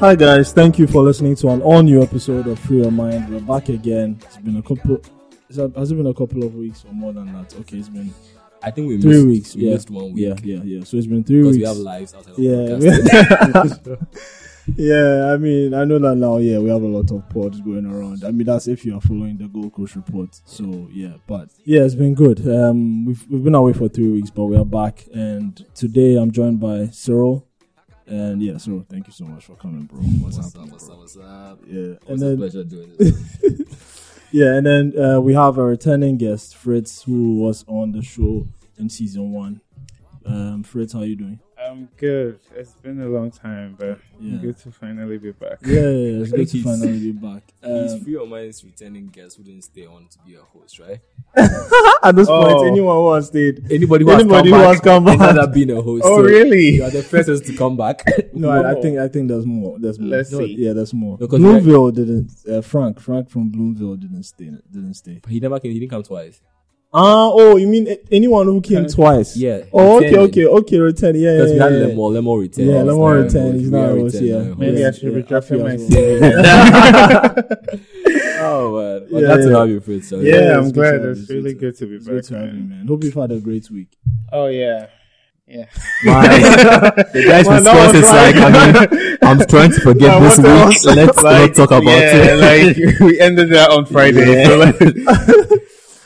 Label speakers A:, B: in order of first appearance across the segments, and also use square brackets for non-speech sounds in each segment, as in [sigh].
A: Hi guys, thank you for listening to an all new episode of Free Your Mind. We're back again. It's been a couple. Has it been a couple of weeks or more than that? Okay, it's been
B: I think we
A: three
B: missed,
A: weeks.
B: We
A: yeah,
B: missed one week
A: yeah, yeah, yeah. So it's been three
B: because
A: weeks.
B: we have lives outside of
A: yeah, [laughs] yeah. I mean, I know that now. Yeah, we have a lot of pods going around. I mean, that's if you are following the Gold Coast report. So yeah, but yeah, it's been good. Um, we've we've been away for three weeks, but we are back, and today I'm joined by Cyril. And yeah, so thank you so much for coming, bro. What's,
B: What's up? What's
A: bro?
B: up? What's up?
A: Yeah, and
B: It's a
A: then
B: pleasure doing this. [laughs]
A: yeah, and then uh, we have a returning guest, Fritz, who was on the show in season one. Um, Fritz, how you doing?
C: I'm good. It's been a long time, but
A: Yeah.
C: good to finally be back.
A: Yeah, yeah, yeah, it's good to [laughs] finally be back.
B: He's
A: Um,
B: free of mind's returning guest who didn't stay on to be a host, right? [laughs]
A: at this
C: Oh.
A: point, anyone who has stayed,
B: Anybody who
A: Anybody who
B: has
A: has come [laughs]
B: come back,
A: back.
B: ended up being a host.
C: Oh,
B: So
C: really?
B: You are the first person to come back.
A: no, I, I think I think there's more. There's more.
C: Let's
A: No,
C: see.
A: Yeah, there's more.
B: Because
A: Bloomville didn't. Uh, Frank, Frank from Bloomville didn't stay. Didn't stay.
B: But he never came. He didn't come twice.
A: Ah, oh, you mean anyone who came
C: Okay.
A: twice?
B: Yeah.
A: Oh, okay, okay, okay. Return. Yeah, yeah,
B: Because we
A: yeah.
B: had
A: yeah.
B: Lemon, Lemon return.
A: Yeah,
B: It's
A: Lemon
B: not
A: return, he's not
B: are
A: a yeah.
C: Maybe
A: Yeah,
C: I should
A: yeah,
C: be dropping my CV. [laughs] [laughs]
B: Oh man, but
A: Yeah,
B: glad to
A: yeah.
B: have you, Fritz. So,
C: yeah,
A: it's
C: I'm
A: good
C: glad. It's really good to be
A: It's
C: back.
A: good to have you,
C: man.
A: man. Hope you've had a great week.
C: Oh yeah, yeah.
B: My, [laughs] the guy's
C: Well, that
B: response
C: was
B: is like, I mean, I'm trying to forget
C: Nah,
B: this week. Let's
C: like,
B: not talk about
C: yeah,
B: it.
C: like we ended that on Friday. So like,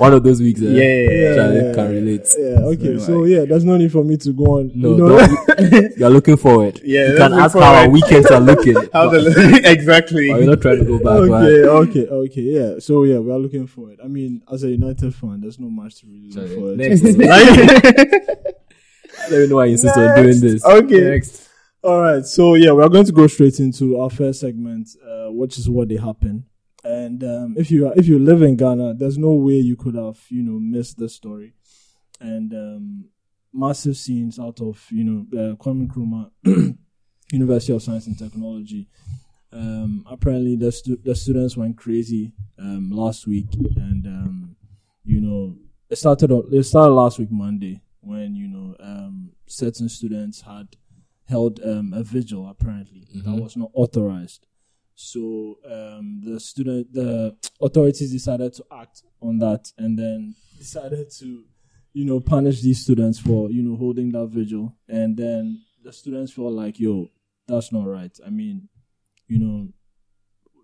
B: One of those weeks. Uh,
C: yeah, yeah,
B: Charlie
A: yeah,
B: can relate.
A: Yeah, okay.
C: So,
A: So
C: like-
A: yeah, there's no need for me to go on.
B: No,
A: you know, [laughs]
B: you're looking forward.
C: Yeah,
B: you can
C: look
B: ask how our weekends are looking. [laughs]
C: How
B: but,
C: the [laughs] exactly?
B: but we're not trying to go back.
A: okay, okay, okay. Yeah. So yeah, we are looking forward. I mean, as a United fan, there's not much to really look forward
B: next,
A: to.
B: let me know why you insist on doing this.
A: Okay.
C: Next.
A: All right. So yeah, we are going to go straight into our first segment, uh, which is what they happen. And um, if you are, if you live in Ghana, there's no way you could have you know missed the story. And um, massive scenes out of you know uh, Kwame Nkrumah [clears throat] University of Science and Technology. Um, apparently, the stu- the students went crazy um, last week, and um, you know it started. on- It started last week Monday when you know um, certain students had held um, a vigil apparently that
B: Mhm.
A: was not authorized. So um, the student, the authorities decided to act on that, and then decided to, you know, punish these students for you know holding that vigil. And then the students felt like, yo, that's not right. I mean, you know,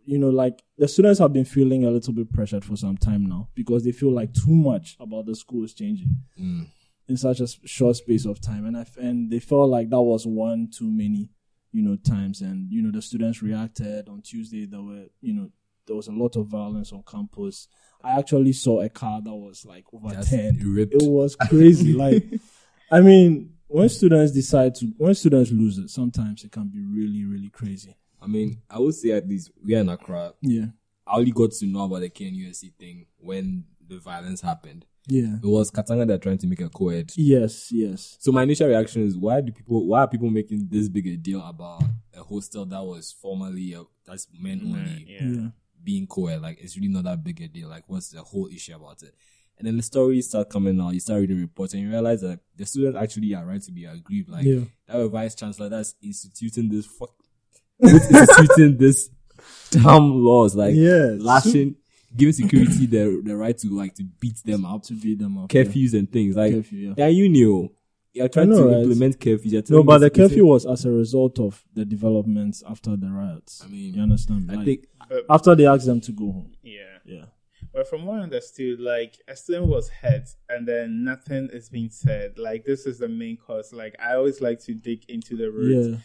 A: you know, like the students have been feeling a little bit pressured for some time now because they feel like too much about the school is changing
B: Mm.
A: in such a short space of time, and I and they felt like that was one too many, you know, times. And you know, the students reacted on Tuesday. There were, you know, there was a lot of violence on campus. I actually saw a car that was like over
B: Just
A: ten.
B: ripped.
A: It was crazy. like, [laughs] I mean, when students decide to, when students lose it, sometimes it can be really, really crazy.
B: I mean, I would say at least we are in Accra.
A: Yeah,
B: I only got to know about the KNUST thing when the violence happened.
A: Yeah,
B: It was Katanga that trying to make a co-ed.
A: yes, yes.
B: So my initial reaction is why do people why are people making this big a deal about a hostel that was formerly a, that's men only
C: Yeah.
A: Yeah,
B: being co-ed? Like it's really not that big a deal. Like what's the whole issue about it? And then the stories start coming out. You start reading reports and you realize that the students actually are right to be aggrieved. Like
A: yeah,
B: that a vice chancellor that's instituting this fuck [laughs] instituting this [laughs] damn laws like
A: yeah.
B: lashing giving security the the right to like to beat them up
A: to beat them up. yeah.
B: curfews and things like
A: Curfew, yeah.
B: yeah you knew you're trying
A: know,
B: to
A: right?
B: implement curfews you're
A: No, but the curfew was as a result of the developments after the riots.
B: I mean,
A: you understand?
B: I
A: Like,
B: think uh,
A: after they asked them to go home.
C: Yeah.
A: Yeah,
C: But from what I understood, like a student was hurt and then nothing is being said. Like this is the main cause. Like I always like to dig into the roots.
A: yeah,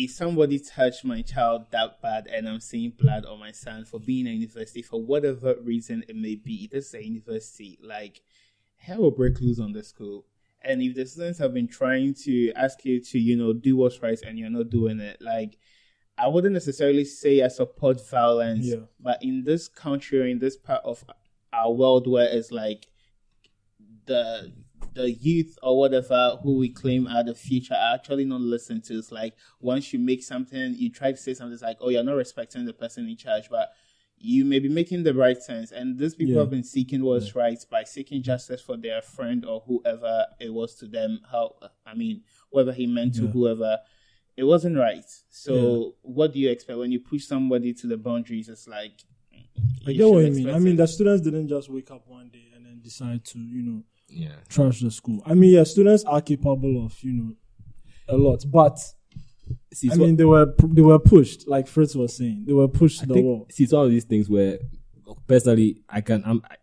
C: If somebody touched my child that bad and I'm seeing blood on my son for being a university for whatever reason it may be, this is a university. Like hell will break loose on the school. And if the students have been trying to ask you to, you know, do what's right and you're not doing it, like I wouldn't necessarily say I support violence,
A: Yeah.
C: but in this country or in this part of our world where it's like the the youth or whatever who we claim are the future are actually not listened to. It's like once you make something, you try to say something it's like, oh, you're not respecting the person in charge, but you may be making the right sense. And these people
A: Yeah.
C: have been seeking what's right by seeking justice for their friend or whoever it was to them. How I mean, whether he meant to
A: Yeah.
C: whoever it wasn't right. So what do you expect when you push somebody to the boundaries? It's like
A: I get what you mean. I mean,
C: it.
A: the students didn't just wake up one day and then decide to, you know,
B: Yeah.
A: trash the school. I mean, yeah, students are capable of, you know, a lot, but
B: See,
A: I
B: it's
A: mean, they were they were pushed, like Fritz was saying, they were pushed to the
B: think,
A: wall.
B: see, it's one of these things where, personally, I can. I'm I,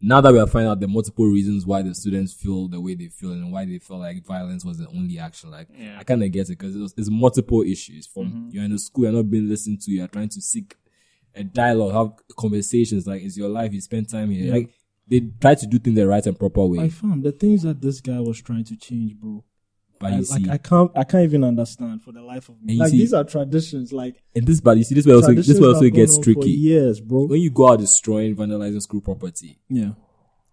B: now that we have found out the multiple reasons why the students feel the way they feel and why they feel like violence was the only action. Like,
C: Yeah.
B: I kind of get it because it it's multiple issues. From mm-hmm. you're in a school, you're not being listened to, you're trying to seek a dialogue, have conversations. Like, it's your life, you spend time here.
A: Yeah.
B: Like, they try to do things the right and proper way.
A: I found the things that this guy was trying to change, bro.
B: but
A: I,
B: you see,
A: like I can't, I can't even understand for the life of me. Like
B: see-
A: these are traditions, like
B: and this, but you see, this way also, this way also gets
A: gone on for
B: tricky.
A: years, bro.
B: When you go out destroying, vandalizing school property,
A: Yeah,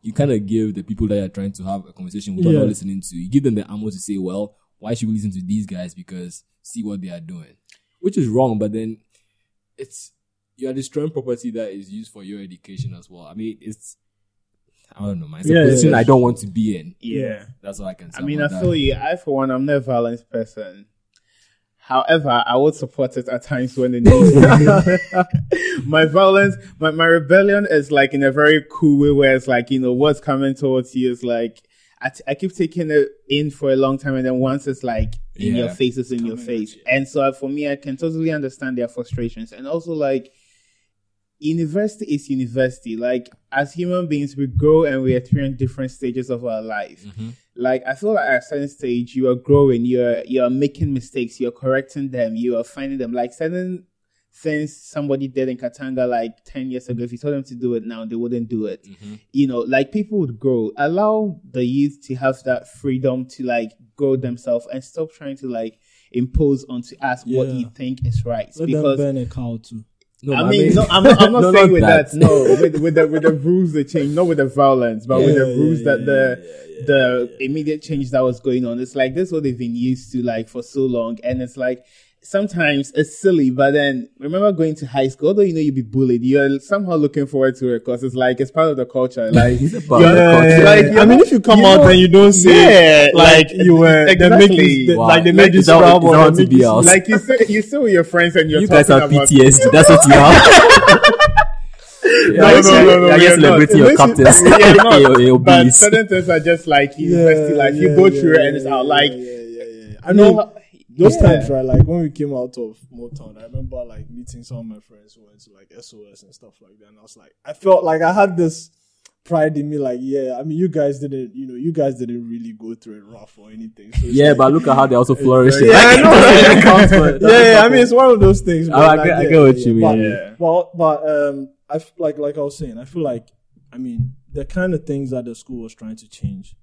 B: you kind of give the people that you're trying to have a conversation with, are
A: Yeah.
B: not listening to, you give them the ammo to say, well, why should we listen to these guys? Because see what they are doing, which is wrong. But then it's you are destroying property that is used for your education as well. I mean, it's I don't know, man. It's
A: Yeah,
B: a
A: yeah,
B: position
A: yeah.
B: I don't want to be in.
C: yeah.
B: That's all I can say.
C: I mean, I feel
B: that.
C: you. I, for one, I'm not a violent person. However, I would support it at times when it needs. [laughs] my violence, my, my rebellion is like in a very cool way where it's like, you know, what's coming towards you is like, I, t- I keep taking it in for a long time and then once it's like in
B: Yeah.
C: your face, it's in your face. And so for me, I can totally understand their frustrations. And also like, university is university. Like as human beings, we grow and we experience different stages of our life. Mm-hmm. Like I feel like at a certain stage, you are growing, you're you're making mistakes, you're correcting them, you are finding them. Like certain things somebody did in Katanga like ten years ago, if you told them to do it now, they wouldn't do it. Mm-hmm. You know, like people would grow. Allow the youth to have that freedom to like grow themselves and stop trying to like impose onto us what you think is right.
A: let
C: because
A: them burn a cow too.
B: No,
C: I
B: but
C: mean, no, I'm not, I'm [laughs] not
B: No,
C: saying
B: not
C: with that.
B: that.
C: No, with, with the with the rules they change, not with the violence, but with the
A: Yeah,
C: rules
A: yeah,
C: that the
A: yeah, yeah,
C: the immediate change that was going on. It's like this is what they've been used to like for so long, and it's like sometimes it's silly, but then remember going to high school, although you know you'd be bullied, you're somehow looking forward to it because it's like it's part of the culture. [laughs] Like,
B: part
C: you're-
B: of the culture.
C: like,
A: I mean, if you come
C: you
A: out
C: know-
A: and you don't say,
C: yeah,
A: like, you were, they make
C: exactly.
A: you, they-
B: Wow.
A: like they made you
B: Is that what-
A: scrub
B: is
A: or
B: that
A: they
B: what
A: make
B: to
A: you
B: be else?
C: like you sit, you sit with your friends and you're
B: you guys
C: talking
B: have
C: about
B: PTSD. That's what you have. [laughs]
C: No, no, no, no.
B: I
C: we
B: guess
C: are not.
B: celebrating your
C: Listen,
B: captains.
C: we not. [laughs]
B: Your- your
C: but
B: bees.
C: certain things are just like university life. You go
A: yeah,
C: through it and it's out. Like,
A: yeah, yeah, yeah, yeah. I
C: know
A: mean,
C: how-
A: those
C: yeah.
A: times, right? Like when we came out of Motown, I remember like meeting some of my friends who went to like SOS and stuff like that, and I was like, I felt like I had this pride in me, like, yeah, I mean, you guys didn't, you know, you guys didn't really go through it rough or anything. So
B: Yeah,
A: like-
B: but look at how they also [laughs] flourished.
A: Yeah, I know. [laughs]
B: Doesn't [laughs] count
A: yeah, yeah, I mean, it's one of those things.
B: I-
A: but
B: I
A: like,
B: get- I get what
A: yeah,
B: you mean,
A: But,
C: yeah.
A: well, but um, I f- like like I was saying, I feel like, I mean, the kind of things that the school was trying to change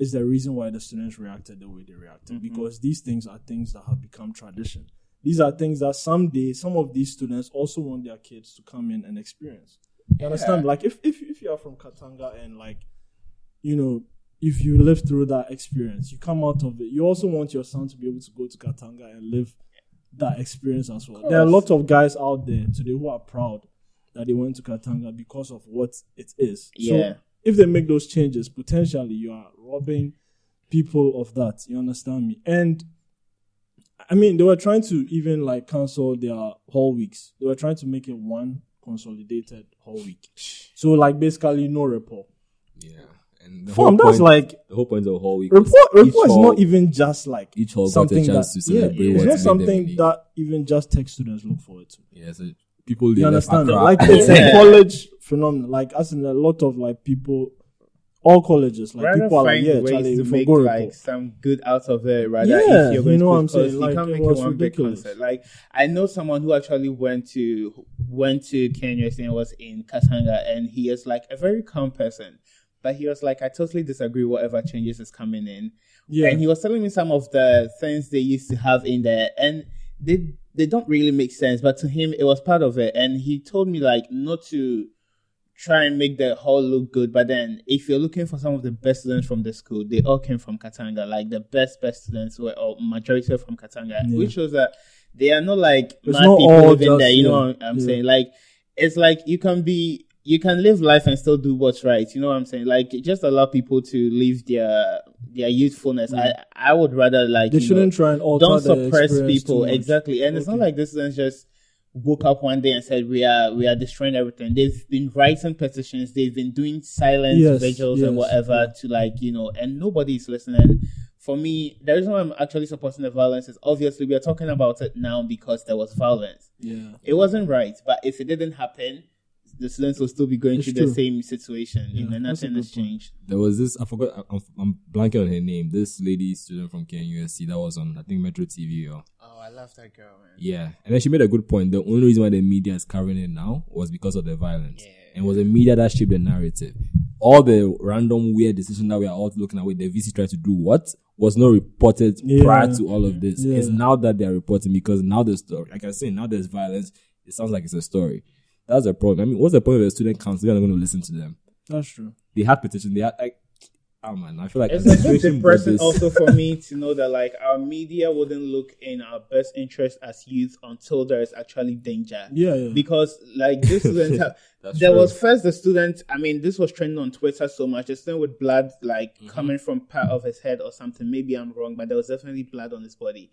A: is the reason why the students reacted the way they reacted
C: Mm-hmm.
A: because these things are things that have become tradition. These are things that someday some of these students also want their kids to come in and experience. You understand? Like if if if you are from Katanga and like, you know, if you live through that experience, you come out of it. You also want your son to be able to go to Katanga and live that experience as well. There are a lot of guys out there today who are proud that they went to Katanga because of what it is.
C: Yeah.
A: So if they make those changes, potentially you are robbing people of that. You understand me? And I mean, they were trying to even like cancel their whole weeks. They were trying to make it one consolidated whole week. So like basically no report.
B: Yeah, and the whole
A: Fam, that's
B: point-
A: like
B: the whole point of the whole week.
A: report.
B: is
A: Report is not even just like
B: each hall got a
A: something
B: chance
A: that
B: to
A: yeah, it's not something that even just tech students look forward to.
B: Yeah, so people
A: You understand? Like [laughs] it's
C: Yeah.
A: a college phenomenon. Like as in a lot of like people, all colleges, like
C: rather
A: people are like, yeah,
C: ways
A: Charlie,
C: to make like some good out of it rather
A: Yeah,
C: if you're going
A: you know
C: to
A: what I'm saying?
C: you
A: Like,
C: can't make it one big concert like i know someone who actually went to went to kenya and was in katanga and he is like a very calm person but he was like i totally disagree whatever changes is coming in
A: Yeah,
C: and he was telling me some of the things they used to have in there and they they don't really make sense but to him it was part of it and he told me like not to try and make the hall look good but then if you're looking for some of the best students from the school they all came from katanga like the best best students were or majority from katanga
A: Yeah.
C: which shows that they are not like
A: It's
C: mad
A: not
C: people living
A: just-
C: there you know what i'm
A: yeah.
C: saying like it's like you can be you can live life and still do what's right. You know what I'm saying? Like just allow people to live their their youthfulness. I I would rather like
A: They
C: you
A: shouldn't try and alter
C: don't suppress people exactly. And it's not like this is just woke up one day and said we are we are destroying everything. They've been writing petitions. They've been doing silent
A: Yes,
C: vigils and
A: yes,
C: whatever to like you know, and nobody's listening. For me, the reason why I'm actually supporting the violence is obviously we are talking about it now because there was violence.
A: Yeah.
C: It wasn't right, but if it didn't happen, the students will still be going
A: It's
C: through
A: true.
C: the same situation. you
A: Yeah,
C: know, nothing has
A: good point.
C: changed.
B: There was this. I forgot. I- I'm, I'm blanking on her name. This lady student from KNUST that was on I think Metro TV or
C: Oh, I love that girl, man.
B: yeah. And then she made a good point. The only reason why the media is covering it now was because of the violence. Yeah. And it was the media that shaped the narrative. All the random weird decision that we are all looking at with the VC tried to do what was not reported
A: Yeah.
B: prior to all of this.
A: Yeah.
B: It's now that they're reporting because now the story, like I say, now there's violence. It sounds like it's a story. That's the problem. I mean, what's the point of a student council? They're not going to listen to them.
A: That's true.
B: They had petition. They had like, oh man, I feel like
C: It's a bit
B: administration
C: depressing
B: bodies-
C: also for me [laughs] to know that like our media wouldn't look in our best interest as youth until there is actually danger.
A: Yeah, yeah.
C: Because like this [laughs] student have, there
B: true.
C: was first the student I mean this was trending on Twitter so much, the student with blood like
B: Mm-hmm.
C: coming from part of his head or something. Maybe I'm wrong, but there was definitely blood on his body.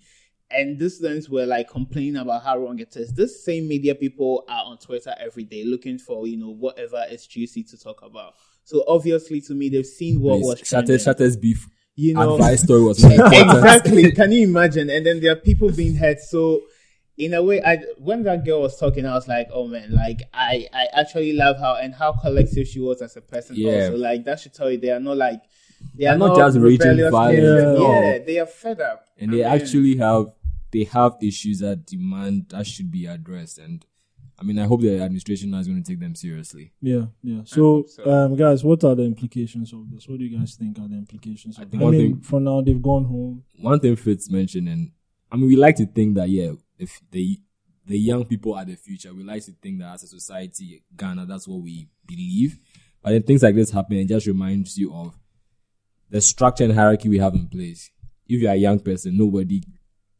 C: And these students were like complaining about how wrong it is. This same media people are on Twitter every day looking for, you know, whatever is juicy to talk about. So obviously to me they've seen what was
B: Please, Shatta,
C: trending.
B: Shatta's beef
C: you know
B: advice story was [laughs]
C: exactly. Can you imagine? And then there are people being hurt. So in a way i when that girl was talking i was like oh man like i i actually love how and how collective she was as a person
B: Yeah.
C: also. Like that should tell you they are not like they
B: They're not
C: not,
B: just raging
C: rebellious
B: violent,
C: yeah. They are fed up.
B: And they
C: mean,
B: actually have they have issues that demand that should be addressed and i mean i hope the administration is going to take them seriously
A: Yeah, yeah. So,
C: so.
A: um, guys, what are the implications of this? What do you guys think are the implications?
B: I
A: Of
B: think
A: I
B: one
A: mean,
B: thing-
A: for now they've gone home.
B: one thing fritz mentioned and i mean we like to think that yeah if the the young people are the future we like to think that as a society ghana that's what we believe but then things like this happen it just reminds you of the structure and hierarchy we have in place if you're a young person nobody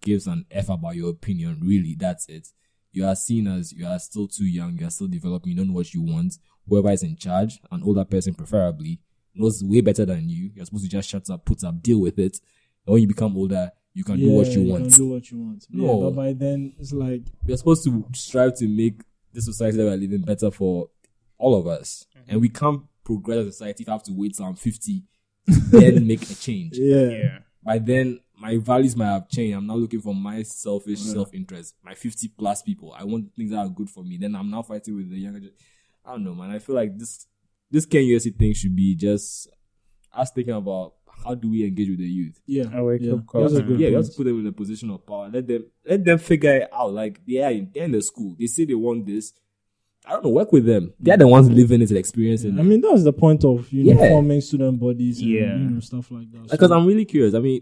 B: gives an f about your opinion really that's it you are seen as you are still too young you are still developing you don't know what you want whoever is in charge an older person preferably knows way better than you you're supposed to just shut up put up deal with it and when you become older, you can do what you
A: can
B: want.
A: do what you want. Yeah,
B: No.
A: but by then it's like
B: We're supposed to strive to make the society that we're living better for all of us.
A: Mm-hmm.
B: And we can't progress as a society if I have to wait till I'm 50 then [laughs] make a change.
A: yeah,
C: yeah
B: By then, my values might have changed. I'm not looking for my selfish self interest. My 50 plus people. I want things that are good for me. Then I'm now fighting with the younger. I don't know, man. I feel like this this KNUST thing should be just us thinking about how do we engage with the youth.
A: yeah.
C: A wake
A: yeah.
C: up.
A: That's a good
B: yeah, you
A: point.
B: have to put them in a position of power. Let them let them figure it out. Like they are in, they're in the school. They say they want this. I don't know. Work with them. They're the ones living it and experiencing
A: I
B: it.
A: mean, that's the point of you know
B: Yeah.
A: forming student bodies and
C: Yeah.
A: you know stuff like that.
B: Because
A: So-
B: I'm really curious. I mean,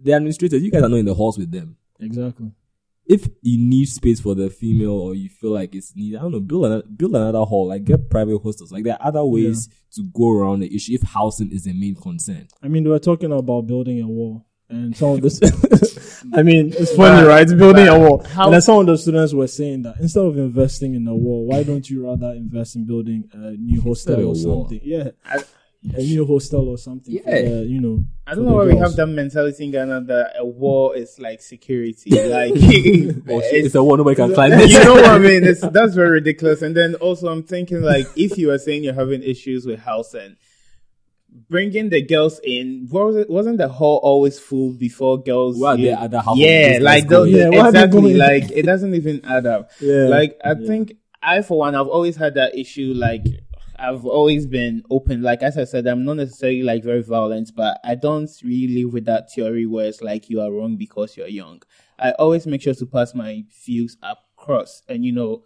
B: the administrators, you guys are not in the halls with them.
A: exactly.
B: If you need space for the female or you feel like it's needed, I don't know, build another, build another hall. Like get private hostels. Like there are other ways to go around the issue if housing is the main concern.
A: I mean, we were talking about building a wall. And some of the, [laughs] I mean, it's funny, right? Building a wall.
C: how-
A: and then some of the students were saying that instead of investing in a wall, why don't you rather invest in building a new hostel or something? Yeah,
C: I-
A: a new hostel or something. for
B: Yeah.
A: the, you know.
C: I don't know why we have that mentality in Ghana that a wall is like security. [laughs] Like
B: shit,
C: it's-
B: it's a wall nobody can climb.
C: you know what I mean? [laughs] It's, that's very ridiculous. And then also, I'm thinking like, if you are saying you're having issues with housing, bringing the girls in, was it, wasn't the hall always full before girls?
B: Well,
C: you-
B: the other half of
C: yeah, like
B: business
C: those,
B: going.
A: Yeah, why are they
C: exactly. Like it doesn't even add up. [laughs]
A: Yeah.
C: Like I
A: Yeah.
C: think I, for one, I've always had that issue. Like I've always been open. Like as I said, I'm not necessarily like very violent, but I don't really live with that theory where it's like you are wrong because you're young. I always make sure to pass my views across, and you know,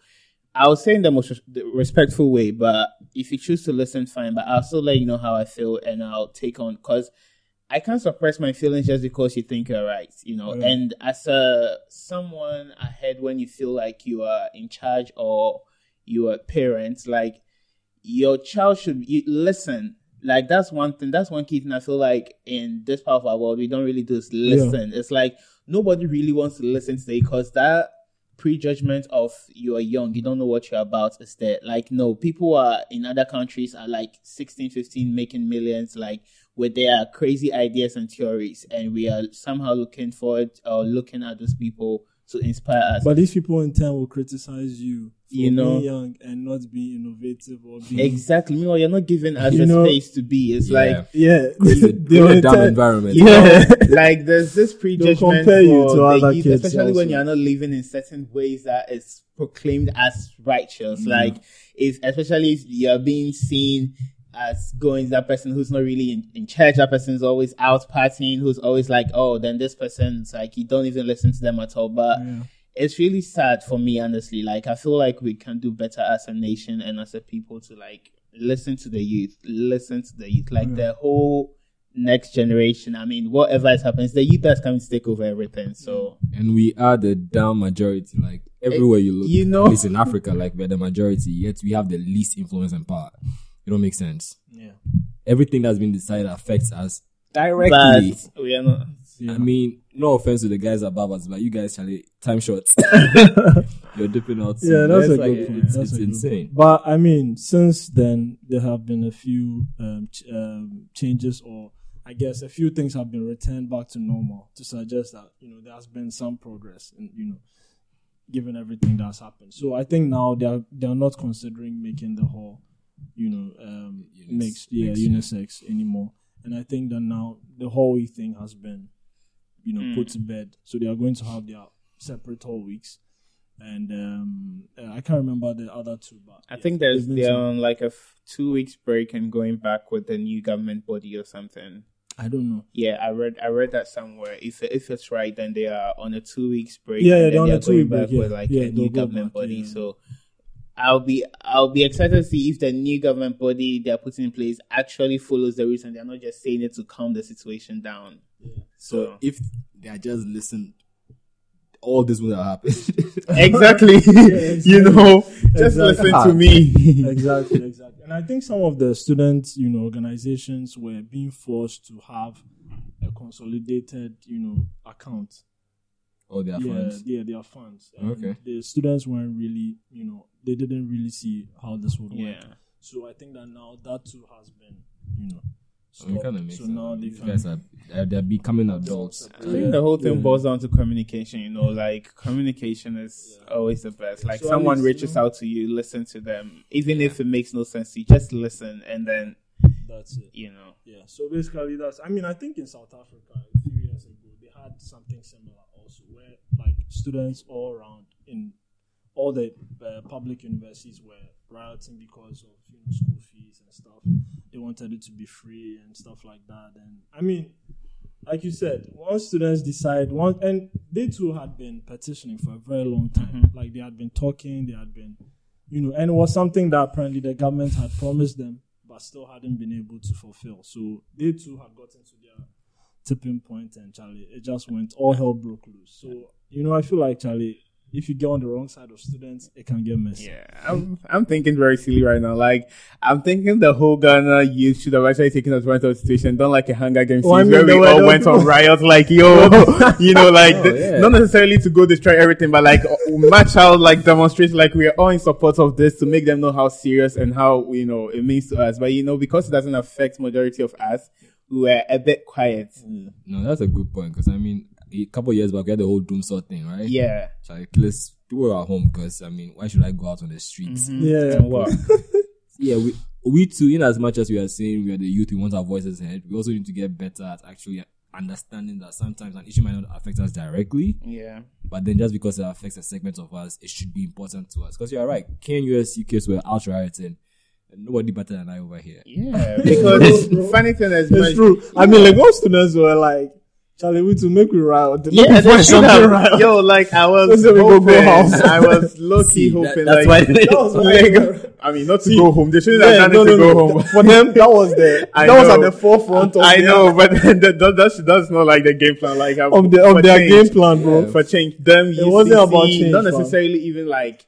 C: I'll say in the most respectful way. But if you choose to listen, fine. But I'll still let you know how I feel, and I'll take on because. I can't suppress my feelings just because you think you're right, you know. And as a someone ahead, when you feel like you are in charge or you are parents, like your child should listen. Like that's one thing. That's one key thing. I feel like in this part of our world, we don't really do is listen. It's like nobody really wants to listen today because that prejudgment of you are young, you don't know what you're about is there. Like, no, people are in other countries are like 16, 15, making millions, like with their crazy ideas and theories. And we are somehow looking forward or looking at those people to inspire us.
A: But these people in turn will criticize you for
C: You know.
A: being young and not being innovative or being
C: exactly. Meanwhile, you're not giving us
A: You
C: the
A: know-
C: space to be. It's
B: Yeah.
C: like,
A: yeah.
B: It's a [laughs]
A: they will
B: real
A: in
B: dumb
A: turn-
B: environment.
C: you know, [laughs] like there's this prejudgment
A: compare you
C: for
A: to other
C: youth,
A: kids
C: especially when you're not living in certain ways that is proclaimed as righteous.
A: Mm.
C: Like, if especially if you're being seen as going that person who's not really in, in church, that person's always out partying, who's always like, oh, then this person's like you don't even listen to them at all. But
A: Yeah.
C: it's really sad for me, honestly. Like, I feel like we can do better as a nation and as a people to like listen to the youth, listen to the youth, like the whole next generation. I mean, whatever is happening, it's the youth that's coming to take over everything. So,
B: And we are the down majority. Like everywhere eh, you look,
C: you know-
B: at least in Africa, like we're the majority. Yet we have the least influence and power. It don't make sense.
A: Yeah.
B: Everything that's been decided affects us directly.
C: but we are not.
A: Yeah.
B: I mean, no offense to the guys above us, but you guys Charlie, time shorts. [laughs] [laughs] You're dipping out.
A: Yeah, that's a
B: It's like-
A: good point.
B: It's,
A: That's
B: it's
A: a good
B: insane.
A: point. But I mean, since then there have been a few um, ch- um, changes, or I guess a few things have been returned back to normal to suggest that you know there has been some progress, in you know, given everything that's happened. So I think now they are they are not considering making the whole, you know, um,
B: Unis-
A: mixed, yeah,
B: mixed, yeah.
A: unisex anymore. And I think that now the whole thing has been, you know,
C: Mm.
A: put to bed. So they are going to have their separate whole weeks and um, uh, I can't remember the other two, but
C: I
A: yeah,
C: think there's they're on like a f- two weeks break and going back with the new government body or something.
A: I don't know.
C: Yeah, I read I read that somewhere. If if it's right, then they are on a two weeks break.
A: Yeah, yeah, they're on a two-week
C: going back
A: break,
C: with
A: yeah.
C: like
A: Yeah,
C: a new government
A: back,
C: body.
A: yeah.
C: So I'll be I'll be excited to see if the new government body they're putting in place actually follows the rules and they're not just saying it to calm the situation down. Yeah.
B: So if they had just listened, all this would have happened. [laughs] [laughs]
C: exactly, you know, just
A: Exactly.
C: listen to ah. me. [laughs]
A: exactly, exactly. And I think some of the students, you know, organizations were being forced to have a consolidated, you know, account.
B: all their
A: yeah,
B: funds.
A: yeah, their funds. And
B: Okay.
A: The students weren't really, you know, they didn't really see how this would
C: Yeah.
A: work. So I think that now that too has been, you know,
B: I mean, kind of makes
A: so
B: sense.
A: now they
B: These
A: can.
B: guys are they're, they're becoming adults.
C: I think the whole thing
A: Yeah.
C: boils down to communication. You know, like communication is always the best. Like
A: So
C: someone
A: least, you
C: reaches
A: know-
C: out to you, listen to them, even if it makes no sense you, just listen, and then
A: That's it.
C: you know.
A: Yeah. So basically, that's. I mean, I think in South Africa a few years ago they had something similar also, where like students all around in all the uh, public universities were rioting because of you know school fees and stuff. They wanted it to be free and stuff like that. And I mean, like you said, once students decide, one and they too had been petitioning for a very long time. Like they had been talking, they had been, you know, and it was something that apparently the government had promised them, but still hadn't been able to fulfill. So they too had gotten to their tipping point, and Charlie, it just went all hell broke loose. So you know, I feel like Charlie, if you get on the wrong side of students, it can get messy.
C: Yeah, I'm I'm thinking very silly right now. Like I'm thinking the whole Ghana youth should have actually taken advantage of the situation, done like a Hunger Games
A: Oh, I
C: scene
A: mean,
C: where we all went on riots, like yo, [laughs] oh, you know, like
B: Oh, yeah.
C: not necessarily to go destroy everything, but like match out, like demonstrate, like we are all in support of this to make them know how serious and how you know it means to us. But you know, because it doesn't affect majority of us, we were a bit quiet. Mm.
B: No, that's a good point because I mean, a couple years back we had the whole dumsor thing, right?
C: Yeah,
B: So like, let's people were at home because I mean, why should I go out on the streets? Mm-hmm.
A: Yeah.
C: and what? [laughs]
B: Yeah, we we too, in as much as we are saying we are the youth, we want our voices heard. We also need to get better at actually understanding that sometimes an issue might not affect us directly,
C: Yeah.
B: but then just because it affects a segment of us, it should be important to us. Because you're right, KNUST kids were out rioting, and nobody better than I over here.
C: Yeah, [laughs] because funny thing is,
A: It's true. I mean, like most students were like, Charlie, we to make we riot.
C: Yeah,
A: make we
C: should
A: something
C: have.
A: riot.
C: Yo, like I was
A: Let's go
C: hoping,
A: go house.
C: I was [laughs] low key
B: See, that-
C: hoping.
B: that's
C: like,
B: why-
A: That was [laughs]
C: like, I mean, not to go home. They shouldn't
A: Yeah,
C: have
A: no,
C: it to
A: no.
C: go home.
A: For them, that was the [laughs]
C: I
A: that was at
C: know.
A: the forefront of
C: I
A: their,
C: know, but that, that, that's, that's not like the game plan. Like um,
A: of, the, of their
C: change,
A: game plan, bro.
C: for change. Them,
A: It wasn't
C: UCC,
A: about change,
C: Not
A: fam.
C: necessarily even like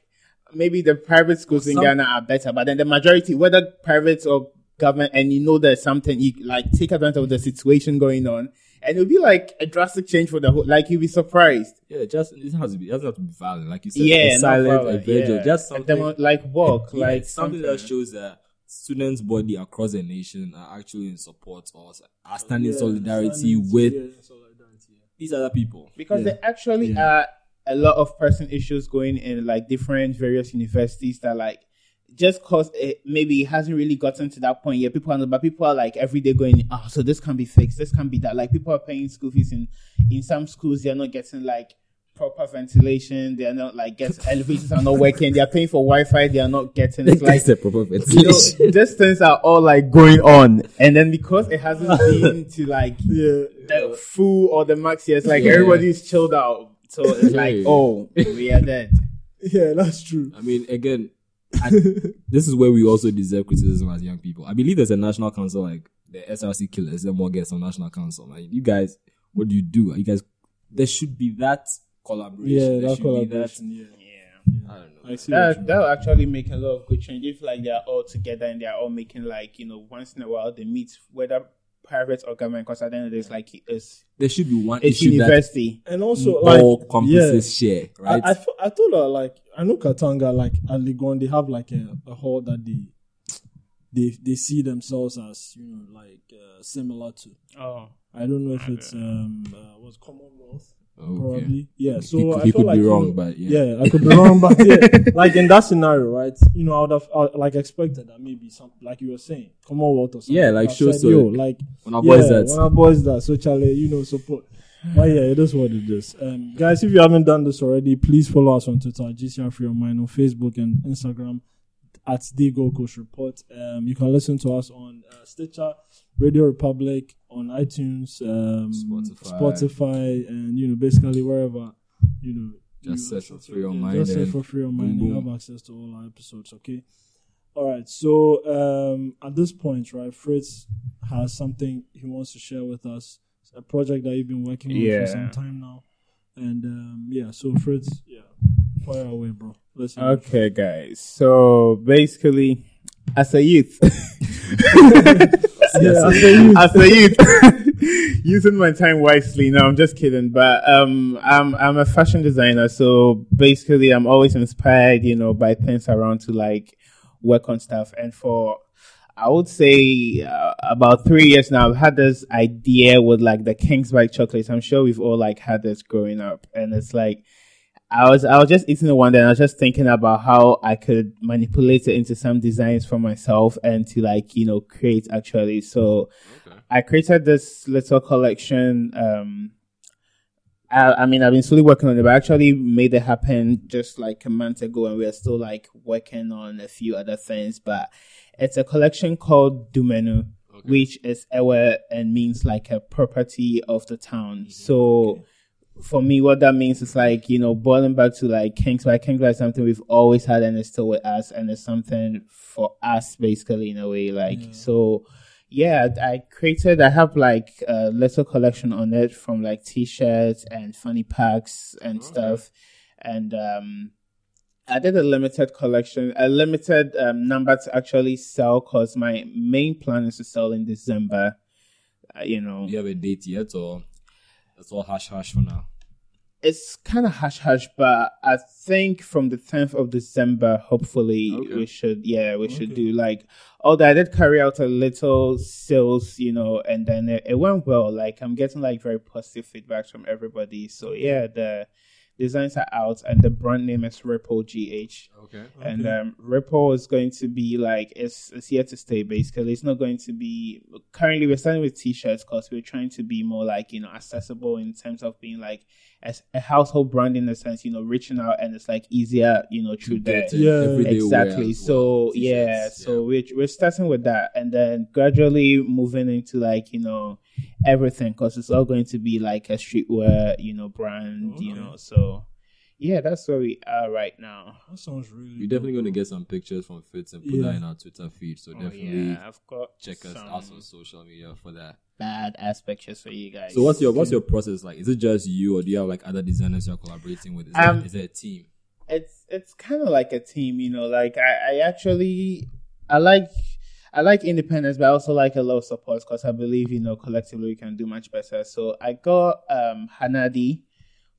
C: maybe the private schools in Ghana are better, but then the majority, whether private or government, and you know there's something you like take advantage of the situation going on, and it'll be like a drastic change for the whole. Like you'll be surprised.
B: Yeah, just it has to be. It doesn't have to be violent, like you said.
C: Yeah,
B: a silent, a
C: violent, yeah.
B: just something
C: demo- like walk,
B: Yeah,
C: like
B: something, that shows that students' body across the nation are actually in support or are standing
A: Yeah,
B: solidarity
A: standing-
B: with
A: yeah, solidarity, yeah.
B: these other people.
C: because
B: yeah.
C: there actually
A: Yeah.
C: are a lot of person issues going in like different various universities that like just cause it maybe it hasn't really gotten to that point yet. People are but people are like every day going, oh, so this can be fixed, this can be that. Like people are paying school fees in in some schools, they're not getting like proper ventilation, they're not like get [laughs] elevators are not working, they're paying for Wi-Fi, they are not getting it's like
B: That's a proper
C: you
B: ventilation.
C: know, these things are all like going on, and then because it hasn't [laughs] been to like
A: Yeah,
C: the full or the max, yes, like
B: Yeah.
C: everybody's chilled out, so it's like, oh, we are dead. [laughs]
A: yeah, that's true.
B: I mean, again, I, [laughs] this is where we also deserve criticism as young people. I believe there's a national council like the SRC killers, the more gets on national council. Like, you guys, what do you do? You guys, there should be that collaboration.
A: Yeah,
B: there
A: that
B: should be
A: collaboration. Yeah,
C: Yeah,
B: I don't know.
A: I see.
C: that
A: mean.
C: that'll actually make a lot of good change if like they're all together and they're all making like you know once in a while they meet whether private or government because at the end of the day it's like it's
B: There should be one
C: it's
B: issue that
C: university.
A: and also like
B: all campuses share, right?
A: I, I, thought- I thought uh, like I know Katanga like at Legon they have like a, a hall that they they they see themselves as you know like uh, similar to.
C: Oh,
A: I don't know if it's um uh, what's Commonwealth
B: okay.
A: probably yeah. So
B: he could,
A: I
B: he could
A: like,
B: be
A: you
B: wrong,
A: know,
B: but yeah.
A: yeah, I could be wrong, but yeah, [laughs] like in that scenario, right? You know, I would have I, like expected that maybe some like you were saying Commonwealth or something.
B: Yeah, like
A: I
B: show so-
A: yo, like
B: When our
A: yeah,
B: boys that
A: when our boys that so Charlie, you know, support. But yeah, it is what it is. Um, guys, if you haven't done this already, please follow us on Twitter, GCR Free Your Mind, on Facebook and Instagram at the Gold Coast Report. Um, you can listen to us on uh, Stitcher, Radio Public, on iTunes, um,
B: Spotify.
A: Spotify, and you know, basically wherever you know.
B: Just search for Free
A: it.
B: Mind
A: Just search for Free
B: boom,
A: Mind. You have access to all our episodes. Okay. All right. So um, at this point, right, Fritz has something he wants to share with us. A project that you've been working on
C: Yeah.
A: for some time now, and um, yeah. So Fritz, yeah, fire away, bro. Let's it.
C: okay, guys. So basically, as a youth, [laughs]
A: Yeah, as a youth.
C: as a youth, [laughs] using my time wisely. No, I'm just kidding. But um, I'm I'm a fashion designer, so basically, I'm always inspired, you know, by things around to like work on stuff. And for I would say uh, about three years now, I've had this idea with like the King's Kingsbite chocolates. I'm sure we've all like had this growing up, and it's like. I was I was just eating it one day and I was just thinking about how I could manipulate it into some designs for myself and to like, you know, create actually. So I created this little collection. Um, I, I mean, I've been slowly working on it, but I actually made it happen just like a month ago, and we're still like working on a few other things. But it's a collection called Dumenu, which is Ewe and means like a property of the town. So for me, what that means is like, you know, boiling back to like Kingsbite. Kingsbite is something we've always had and it's still with us and it's something for us basically in a way. Like, so yeah, I created, I have like a little collection on it from like t-shirts and funny packs and stuff. And, um, I did a limited collection, a limited um, number to actually sell because my main plan is to sell in December. Uh, you know,
B: Do you have a date yet, or it's all hash hash for now?
C: it's kind of hush hush, but I think from the 10th of December, hopefully
B: Okay.
C: we should, yeah, we should do like, although I did carry out a little sales, you know, and then it, it went well. Like I'm getting like very positive feedback from everybody. So yeah, the designs are out and the brand name is Ripple GH.
B: Okay.
C: And um, Ripple is going to be like it's it's here to stay. Basically, it's not going to be. Currently, we're starting with t-shirts because we're trying to be more like you know accessible in terms of being like as a household brand in the sense you know reaching out and it's like easier you know through there.
A: Yeah.
B: everyday wear
C: Exactly. So
B: well,
C: yeah,
B: t-shirts,
C: so we're we're starting with that, and then gradually moving into like you know everything because it's all going to be like a streetwear you know brand, you know. So yeah, that's where we are right now.
A: That sounds really.
B: We're definitely going to get some pictures from Fritz and put
A: Yeah.
B: that in our Twitter feed. So
C: Oh,
B: definitely
C: yeah, I've got
B: check us
C: some
B: out on social media for that.
C: bad ass pictures for you guys.
B: So what's your what's your process like? Is it just you, or do you have like other designers you're collaborating with? Is,
C: Um,
B: it, is it a team?
C: it's it's kind of like a team, you know. Like I, I actually I like I like independence, but I also like a lot of support because I believe you know collectively we can do much better. So I got um Hanadi,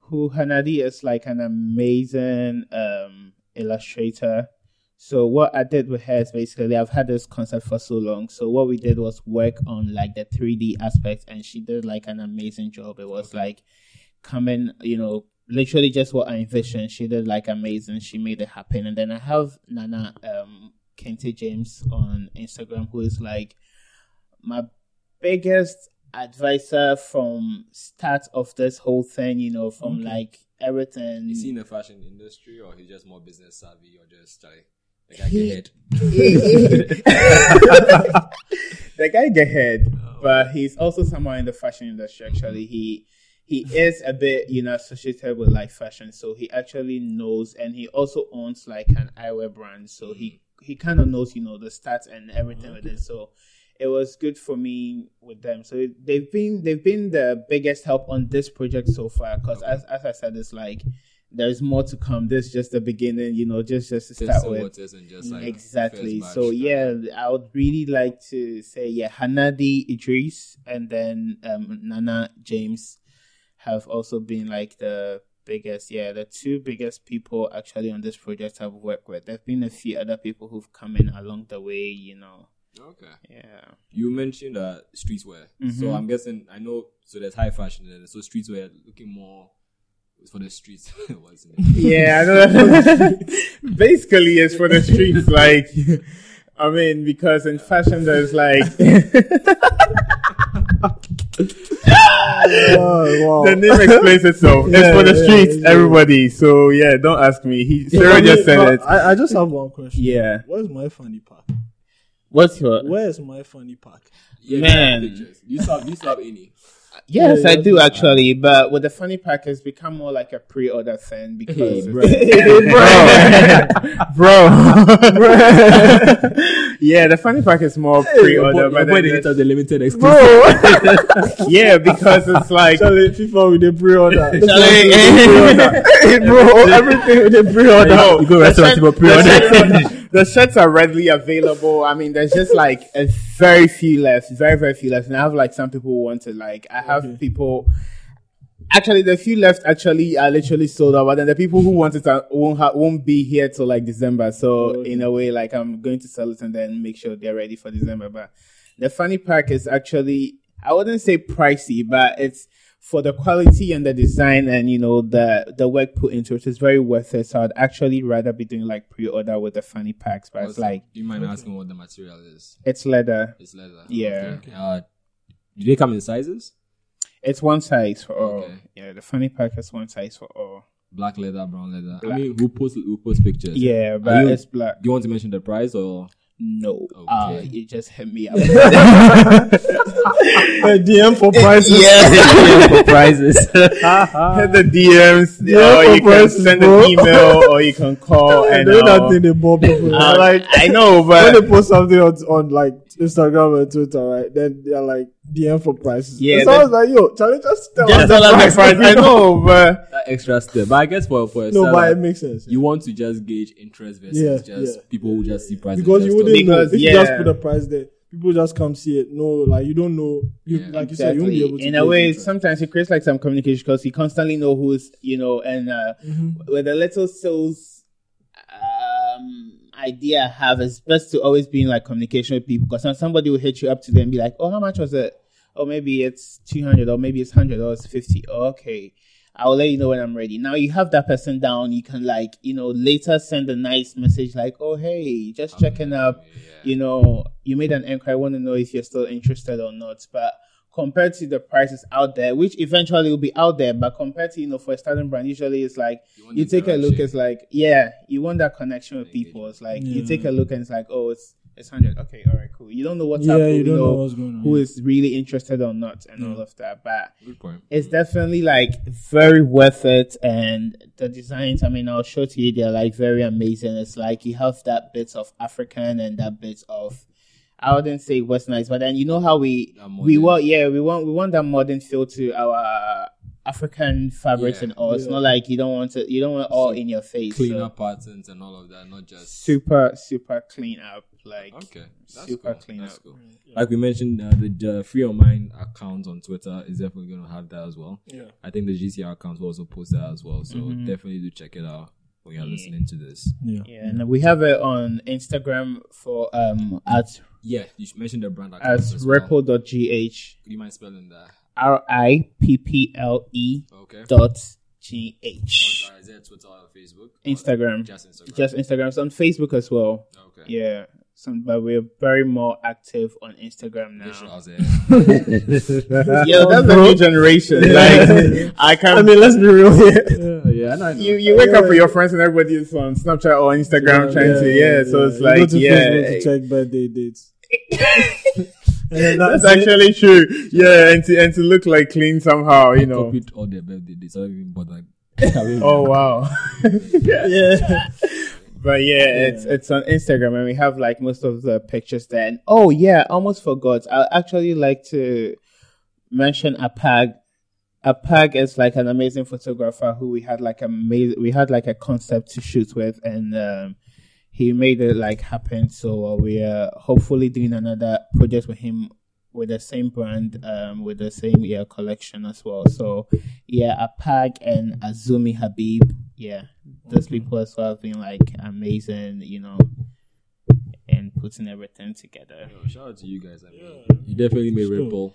C: who Hanadi is like an amazing um illustrator. So what I did with her is basically I've had this concept for so long. So what we did was work on like the 3D aspect, and she did like an amazing job. It was like coming, you know, literally just what I envisioned. She did like amazing. She made it happen. And then I have Nana um Kente James on Instagram who is like my biggest advisor from start of this whole thing, you know, from
A: Okay.
C: like everything.
B: Is he in the fashion industry or he's just more business savvy or just like the guy
C: He-
B: get [laughs]
C: the guy get head, oh, but he's also someone in the fashion industry. Actually, he he is a bit you know associated with like fashion, so he actually knows, and he also owns like an eyewear brand, so he mm. He kind of knows you know the stats and everything with it. So it was good for me with them. So they've been they've been the biggest help on this project so far. Because as as I said, it's like there's more to come. This is just the beginning, you know, just just to start
B: testing
C: with.
B: just like
C: exactly. So yeah, I would really like to say yeah, Hanadi Idris and then um, Nana James have also been like the biggest, yeah, the two biggest people actually on this project I've worked with. There've been a few other people who've come in along the way, you know.
B: Okay.
C: Yeah.
B: You mentioned uh streetwear.
C: Mhm.
B: So I'm guessing I know so there's high fashion and so streetwear looking more for the streets, [laughs] wasn't it?
C: Yeah, I know. [laughs] Basically, it's for the streets. Like, I mean, because in fashion, there's like [laughs]
A: wow.
C: the name explains itself. it's for the
A: yeah,
C: streets,
A: yeah.
C: everybody. So yeah, don't ask me. He Sarah just said it.
A: I, I just have one question.
C: Yeah.
A: Where's my funny pack?
C: What's your?
A: Where's my funny pack?
B: Yeah,
C: Man.
B: You have, you have any?
C: Yes, I do actually. But with the funny pack, it's become more like a pre-order thing [laughs] because
B: Hey,
C: it's- bro, [laughs] bro. [laughs] yeah, the funny pack is more pre-order, but then the-
B: the limited
A: Bro,
C: yeah, because it's like
A: Charlie, FIFA with the pre-order.
C: Charlie,
A: bro, everything with the pre-order.
B: You go restaurant, go pre-order.
C: The shirts, are readily available. I mean, there's just like a very few left, very very few left, and I have like some people who want to like. I have
A: Okay.
C: people. Actually, the few left actually are literally sold out, but then the people who want it are, won't ha- won't be here till like December. So
A: Okay.
C: in a way, like I'm going to sell it and then make sure they're ready for December. But the funny pack is actually I wouldn't say pricey, but it's for the quality and the design and you know the the work put into it is very worth it. So I'd actually rather be doing like pre-order with the funny packs, but it's like
B: do you mind asking what the material is?
C: it's leather.
B: It's leather.
C: Yeah.
B: Okay. Uh, do they come in sizes?
C: It's one size for all.
B: Okay.
C: Yeah, the funny pack is one size for all.
B: Black leather, brown leather.
C: Black.
B: I mean, who post who post pictures?
C: Yeah, but
B: you-
C: it's black.
B: Do you want to mention the price or?
C: No, uh, you just hit me up. [laughs] [laughs]
A: A DM for prices. [laughs]
C: yeah.
B: DM for [laughs] prizes.
C: Hit the DMs,
A: Yeah,
C: or
A: for
C: you can send
A: bro.
C: an email, or you can [laughs] call.
A: And
C: And
A: doing that
C: uh,
A: thing they bore people.
C: uh,
A: like
C: I know, but when
A: they post something on, on like Instagram and Twitter, right? Then they're like DM for prices.
C: Yeah,
A: it's always like, yo, Charlie, just tell
C: just
A: us
C: tell
A: the
C: us the
A: price.
C: price. I know, but
B: that extra step. But I guess for for a
A: No,
B: seller,
A: but it makes sense.
B: you want to just gauge interest versus
A: Yeah,
B: just
A: yeah.
B: people who just see prices.
A: because you wouldn't know
C: Because,
A: if you just put a price there. People just come see it. No, like you don't know. You
B: Yeah.
A: like you said, you won't be able to.
C: in a
A: gauge
C: way,
A: interest.
C: sometimes it creates like some communication because you constantly know who's, you know, and uh,
A: Mhm.
C: with a little sales um, idea I have, it's best to always be in like communication with people because somebody will hit you up today and be like, oh, how much was it? Oh, maybe it's 200 or maybe it's 100 or it's 50. okay. I'll let you know when I'm ready. Now you have that person down. You can like, you know, later send a nice message like, oh, hey, just checking up you know, you made an inquiry, I want to know if you're still interested or not. But compared to the prices out there, which eventually will be out there, but compared to, you know, for a starting brand, usually it's like
B: want
C: you take a look, it's like, yeah, you want that connection with people. It's like you take a look and it's like, oh, it's it's hundred. Okay, all right, cool. You don't know what's
A: Yeah,
C: up,
A: you
C: you
A: don't know
C: know,
A: what's going on.
C: who is really interested or not and all of that. But
B: Good point.
C: it's definitely like very worth it and the designs i mean i'll show to you they're like very amazing it's like you have that bit of african and that bit of i wouldn't say westernized but then you know how we we want yeah we want we want that modern feel to our african fabrics
B: Yeah.
C: and all it's
A: Yeah.
C: not like you don't want to you don't want it all in your face
B: Clean
C: so
B: up patterns and all of that, not just
C: super super clean up Like
B: Okay, that's
C: super
B: cool.
C: clean
B: That's
C: up.
B: cool. Like we mentioned, uh, the, the free on mind account on Twitter is definitely going to have that as well.
A: Yeah.
B: I think the GCR account will also post that as well. So
C: Mm-hmm.
B: definitely do check it out when you're listening to this.
A: Yeah.
C: Yeah, and we have it on Instagram for um at
B: Yeah, you mentioned the brand account
C: at
B: as well.
C: ripple.gh
B: Could you mind spelling that?
C: R I P P L E
B: Okay.
C: dot G H.
B: Uh, is there Twitter or Facebook?
C: Instagram.
B: Just Instagram.
C: Just Instagram. It's on Facebook as well.
B: okay.
C: Yeah. Some, but we're very more active on Instagram now.
B: was there. [laughs]
C: Yeah, that's the new generation. [laughs] Like I can't.
A: I mean, let's be real here.
B: yeah, [laughs] yeah, I know. I know.
C: you you wake up with your friends and everybody is on Snapchat or Instagram trying to yeah. So it's
A: You go
C: like
A: to
C: yeah.
A: Facebook to check birthday dates. And then
C: That's
A: that's
C: actually true. Yeah, and to and to look like clean somehow, you know.
B: copied all their birthday dates. I don't even bother.
C: Oh wow.
A: yeah.
C: But yeah, it's it's on Instagram and we have like most of the pictures there. And oh yeah, almost forgot. I actually like to mention Apag. Apag is like an amazing photographer who we had like a we had like a concept to shoot with, and um, he made it like happen. So uh, we are hopefully doing another project with him with the same brand, um, with the same ear collection as well. So yeah, Apag and Azumi Habib, yeah, those people as well have been like amazing, you know, and putting everything together.
B: Yo, shout out to you guys. I mean, you definitely made
A: Sure.
B: Ripple.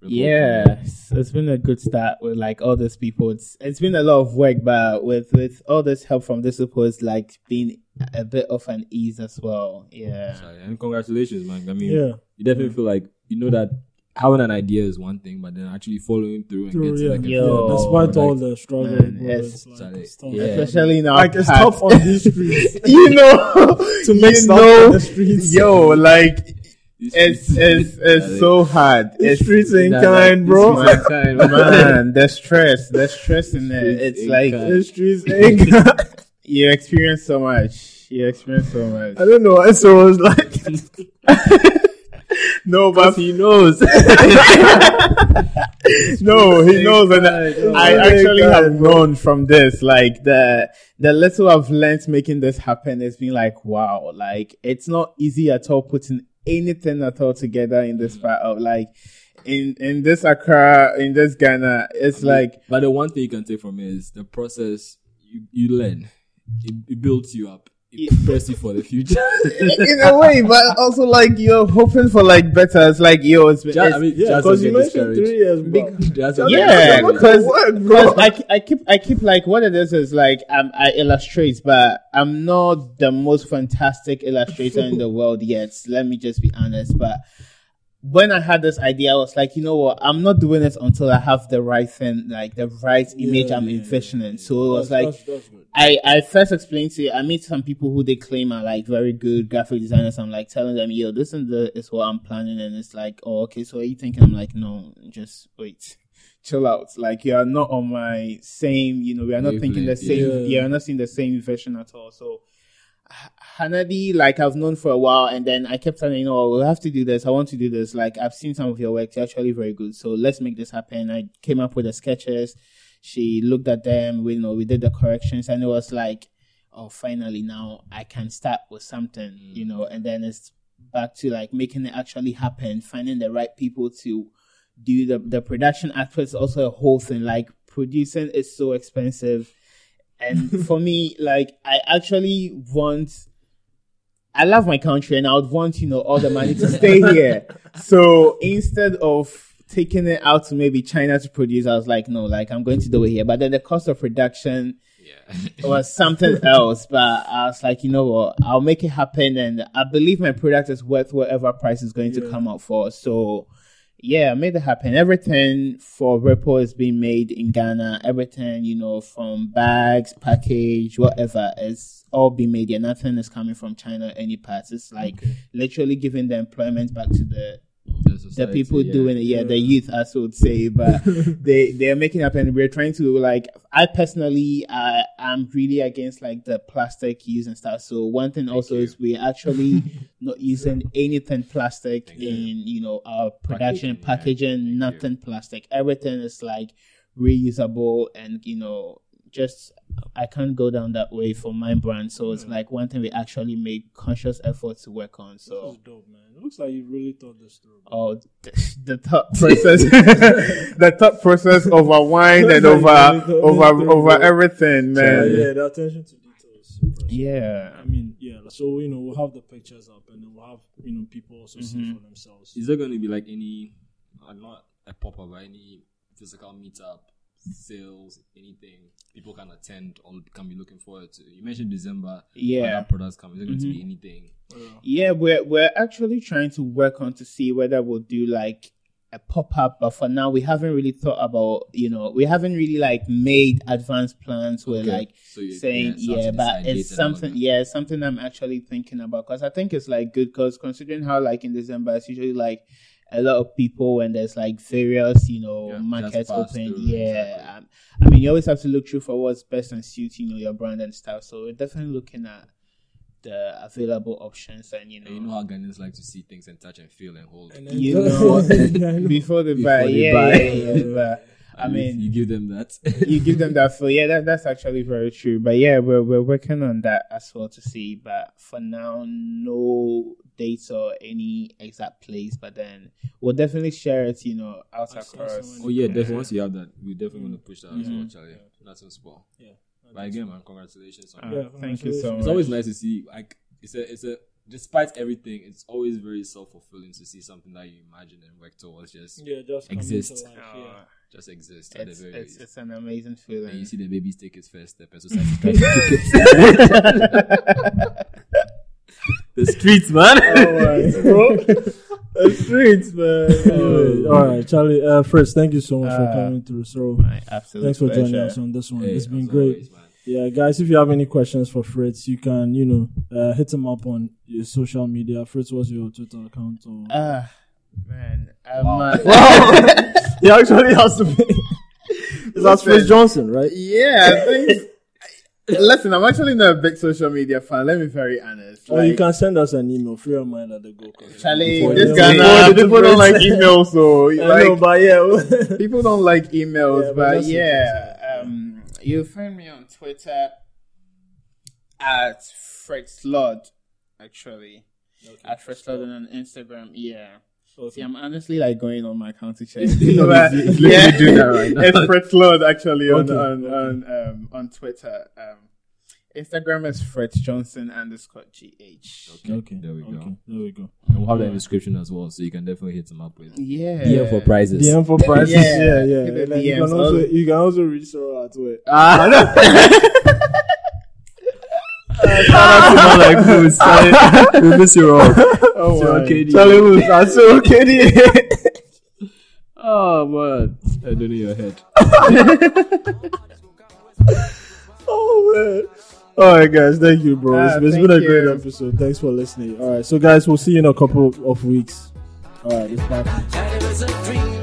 B: Ripple
C: Yeah, it's, it's been a good start with like all these people. It's it's been a lot of work, but with with all this help from these people, it's like been a bit of an ease as well. Yeah,
B: Sorry, And congratulations, man. I mean,
A: Yeah.
B: you definitely feel like you know that having an idea is one thing, but then actually following through and
A: True,
B: getting
A: yeah.
B: like a
C: Yo.
B: film
A: Despite all
B: product.
A: the struggle,
C: Man,
A: bro,
C: it's-
A: it's like,
B: Sorry.
A: it's tough.
B: Yeah.
C: especially now.
A: Like it's
C: Pat-
A: tough on these [laughs] streets [laughs]
C: you know,
A: to make
C: you
A: stuff
C: know,
A: on the streets.
C: Yo, like it's it's it's so hard.
A: The
C: It's
A: streets ain't kind, bro.
B: these streets ain't kind, [laughs]
C: man, the stress, the stress in
B: there.
C: It's like.
A: The streets ain't kind.
C: You experience so much. You experience so much.
A: I don't know. what So was like, [laughs]
C: No, but
B: he knows. [laughs]
C: no, he knows, and oh I
A: Oh
C: actually have known from this, like the the little I've learned making this happen has been like, wow, like it's not easy at all putting anything at all together in this part of like in in this Accra, in this Ghana, it's like
B: but the one thing you can take from it is the process. You you learn. It, it builds you up. It prepares you for the future. [laughs]
C: in a way, but also like you're hoping for like better. It's like yo, it's,
B: Just- I mean,
A: yeah,
B: just
A: because you
B: get
A: mentioned three years back.
B: That's
A: Yeah,
B: what-
C: yeah, because
A: work.
C: I, I keep I keep like what it is is like um, I illustrate, but I'm not the most fantastic illustrator in the world yet. Let me just be honest. But when I had this idea, I was like, you know what? I'm not doing this until I have the right thing, like the right image I'm
A: yeah,
C: envisioning. So it was
A: That's-
C: like
A: that's- that's.
C: I, I first explained to you, I meet some people who they claim are like very good graphic designers. I'm like telling them, yo, this is the is what I'm planning, and it's like, oh, okay, so are you thinking? I'm like, no, just wait, [laughs] chill out. Like you are not on my same, you know, we are not thinking the same,
A: yeah.
C: yeah, you're not seeing the same vision at all. So Hanadi, like I've known for a while, and then I kept saying, you know we'll have to do this. I want to do this. Like I've seen some of your work; you're actually very good. So let's make this happen. I came up with the sketches. She looked at them. We you know we did the corrections, and it was like, oh, finally now I can start with something, you know. And then it's back to like making it actually happen, finding the right people to do the the production is also a whole thing. Like producing is so expensive. And [laughs] for me, like I actually want I love my country and I would want, you know, all the money to stay [laughs] here. So instead of taking it out to maybe China to produce, I was like, no, like I'm going to do it here. But then the cost of production
B: Yeah.
C: was something [laughs] else. But I was like, you know what, I'll make it happen and I believe my product is worth whatever price is going to come out for. So yeah, I made it happen. Everything for Ripple is being made in Ghana. Everything, you know, from bags, package, whatever, is all being made here. Nothing is coming from China, any parts. It's like literally giving the employment back to the the people
B: yeah.
C: doing it. Yeah, the youth, as I would say, but [laughs] they they're making it and We're trying to like. I personally, I I'm really against like the plastic use and stuff. So one thing also
B: you.
C: is we're actually [laughs] not using anything plastic in you know our production
B: Packaging, yeah.
C: packaging.
B: Thank you.
C: nothing plastic. Everything is like reusable and you know just I can't go down that way for my brand. So it's like one thing we actually made conscious effort to work on.
A: This
C: So
A: is dope, man. It looks like you really thought this through. bro.
C: oh, the, the thought process, [laughs] the thought process over wine and [laughs] over over over everything,
A: Yeah,
C: man.
A: yeah, the attention to detail is super.
C: Yeah.
A: I mean, yeah. So you know, we'll have the pictures up, and then we'll have you know people also see
C: Mm-hmm.
A: for themselves.
B: Is there going to be like any, uh, not a pop up, but any physical meetup, sales, anything people can attend or can be looking forward to? You mentioned December.
C: Yeah.
B: Other products coming. Is there going to be mm-hmm. anything?
C: Yeah, we're we're actually trying to work on to see whether we'll do like a pop up, but for now we haven't really thought about you know we haven't really like made advanced plans. We're
B: Okay.
C: like
B: So
C: saying
B: yeah,
C: yeah, but it's
B: dates and all of
C: something yeah it's something I'm actually thinking about because I think it's like good because considering how like in December it's usually like a lot of people when there's like various you know
B: Yeah,
C: markets open
B: through,
C: yeah
B: exactly.
C: um, I mean you always have to look through for what's best and suit you know your brand and stuff so we're definitely looking at the available options and you know,
B: And you know how Ghanaians like to see things and touch and feel and hold.
A: And
C: you [laughs] know [laughs]
A: know. [laughs]
C: before they
B: Before
C: buy
B: they
C: yeah,
B: buy.
C: yeah yeah but I mean
B: you give them that.
C: you give them that feel. Yeah, that, that's actually very true. But yeah, we're we're working on that as well to see. But for now, no dates or any exact place. But then we'll definitely share it. You know, out
A: I
C: across.
B: oh yeah, definitely. Once you have that, we definitely want to push that as well, Charlie. Nothing small.
A: Yeah.
B: But again, man, congratulations on
C: Uh.
A: Yeah,
C: thank you so much.
B: It's always nice to see like it's a it's a despite everything, it's always very self fulfilling to see something that you imagine and work towards just
A: Yeah, just
B: Exist.
A: into life, yeah.
C: Uh,
B: just exist at the
C: it's,
B: very
C: it's it's an amazing
B: And
C: feeling.
B: you see the babies take its first step and society [laughs] tries to take it. [laughs] the streets, man. [laughs] [laughs]
A: The streets, man. Anyway, all right, Charlie. Uh, first, thank you so much for
C: Uh,
A: coming through. So,
C: My
A: thanks for joining us on this one.
B: Hey,
A: it's been great.
B: always.
A: Yeah, guys, if you have any questions for Fritz, you can, you know, uh, hit him up on your social media. Fritz, what's your Twitter account? Or...
C: Ah, man, I'm uh, [laughs]
A: he actually has to be. That's Fritz Johnson, right?
C: yeah, I think. [laughs] Listen, I'm actually not a big social media fan. Let me be very honest.
A: Or you can send us an email, free your mind at the go.
C: Charlie, this guy, nah, people don't [laughs] like emails, so
A: I know,
C: like,
A: but yeah. [laughs]
C: people don't like emails,
A: Yeah, but
C: but, yeah, um, you find me on Twitter at Fred Slod, actually. At Fred Slod and on Instagram, yeah. See, I'm honestly like going on my account to [laughs] check.
B: No,
C: But,
B: he's- he's literally doing that right now.
C: It's Fred Slod actually on
A: Okay,
C: on
A: okay.
C: on um on Twitter. Um, Instagram is Fred Johnson underscore gh.
A: Okay, okay,
B: there we go.
A: Okay, there we go.
B: And we'll have that in the description as well, so you can definitely hit them up with
C: Yeah.
B: DM for prizes.
A: DM for prices. [laughs]
C: Yeah,
A: Yeah, yeah.
C: hit
A: And you, can also, you can also reach Sorrow at way.
B: Shout out to man like Boots. We miss you all.
A: Oh, my.
B: KD.
A: Charlie Woods. I'm so kidding.
B: Oh man, I don't know your head.
A: oh man. All right, guys. Thank you, bro.
C: Ah,
A: it's, it's been a great episode. Thanks for listening. All right, so guys, we'll see you in a couple of weeks. All right, it's back.